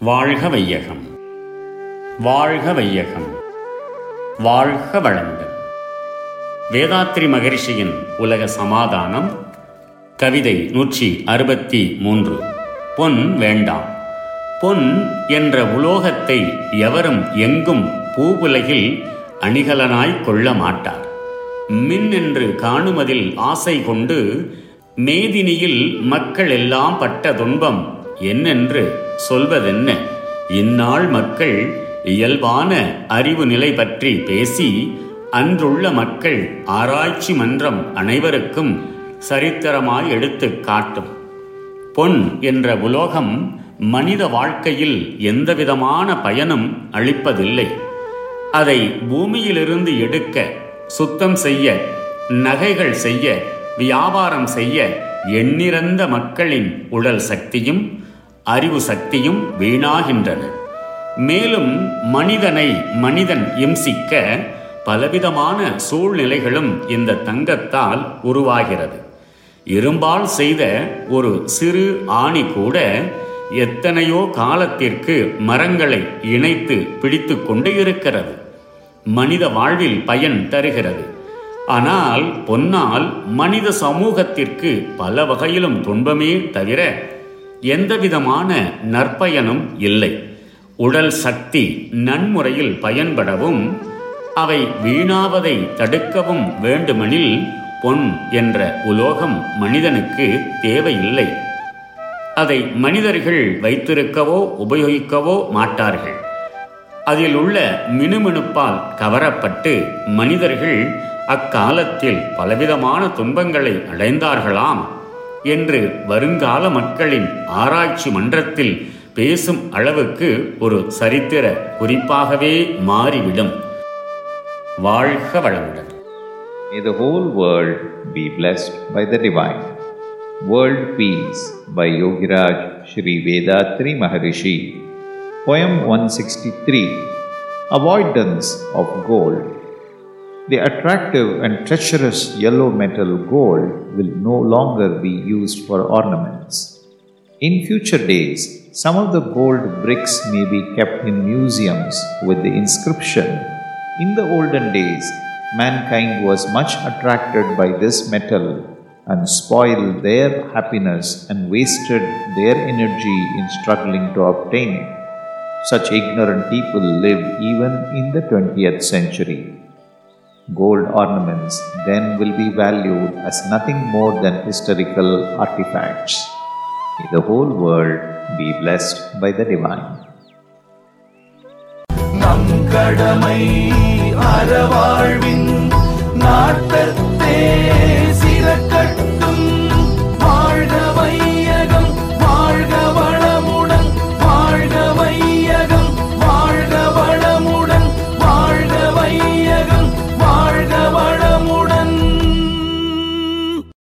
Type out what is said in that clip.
வாழ்க வையகம். வாழ்க வையகம். வாழ்க வளமுடன். வேதாத்ரி மகரிஷியின் உலக சமாதானம் கவிதை நூற்றி அறுபத்தி மூன்று. பொன் வேண்டாம். பொன் என்ற உலோகத்தை எவரும் எங்கும் பூவுலகில் அணிகலனாய் கொள்ள மாட்டார். மின் என்று காணுமதில் ஆசை கொண்டு மேதினியில் மக்கள் எல்லாம் பட்ட துன்பம் என்னென்று சொல்வதென்ன? இந்நாள் மக்கள் இயல்பான அறிவு நிலை பற்றி பேசி அன்றுள்ள மக்கள் ஆராய்ச்சி மன்றம் அனைவருக்கும் சரித்திரமாய் எடுத்துக் காட்டும். பொன் என்ற உலோகம் மனித வாழ்க்கையில் எந்தவிதமான பயனும் அளிப்பதில்லை. அதை பூமியிலிருந்து எடுக்க சுத்தம் செய்ய நகைகள் செய்ய வியாபாரம் செய்ய எண்ணிறந்த மக்களின் உடல் சக்தியும் அறிவு சக்தியும் வீணாகின்றன. மேலும் மனிதனை மனிதன் இம்சிக்க பலவிதமான சூழ்நிலைகளும் இந்த தங்கத்தால் உருவாகிறது. இரும்பால் செய்த ஒரு சிறு ஆணி கூட எத்தனையோ காலத்திற்கு மரங்களை இணைத்து பிடித்து கொண்டு இருக்கிறது. மனித வாழ்வில் பயன் தருகிறது. ஆனால் பொன்னால் மனித சமூகத்திற்கு பல வகையிலும் துன்பமே தவிர எந்தவிதமான நற்பயனும் இல்லை. உடல் சக்தி நன்முறையில் பயன்படவும் அவை வீணாவதை தடுக்கவும் வேண்டுமெனில் பொன் என்ற உலோகம் மனிதனுக்கு தேவையில்லை. அதை மனிதர்கள் வைத்திருக்கவோ உபயோகிக்கவோ மாட்டார்கள். அதில் உள்ள மினுமினுப்பால் கவரப்பட்டு மனிதர்கள் அக்காலத்தில் பலவிதமான துன்பங்களை அடைந்தார்களாம். என்று வருங்கால மக்களின் ஆராய்ச்சி மன்றத்தில் பேசும் அளவுக்கு ஒரு சரித்திர குறிப்பாகவே மாறிவிடும் வாழ்க வளமுடன் May the whole world be blessed by the divine. World Peace by Yogiraj Sri Vedatri Maharishi. Poem 163 Avoidance of Gold. The attractive and treacherous yellow metal gold will no longer be used for ornaments. In future days, some of the gold bricks may be kept in museums with the inscription In the olden days, mankind was much attracted by this metal and spoiled their happiness and wasted their energy in struggling to obtain it. Such ignorant people live even in the 20th century Gold ornaments then will be valued as nothing more than historical artifacts. May the whole world be blessed by the divine. நம் கடமை அறவாழ்வின் நாட்டத்தே சிறக்கட்டும்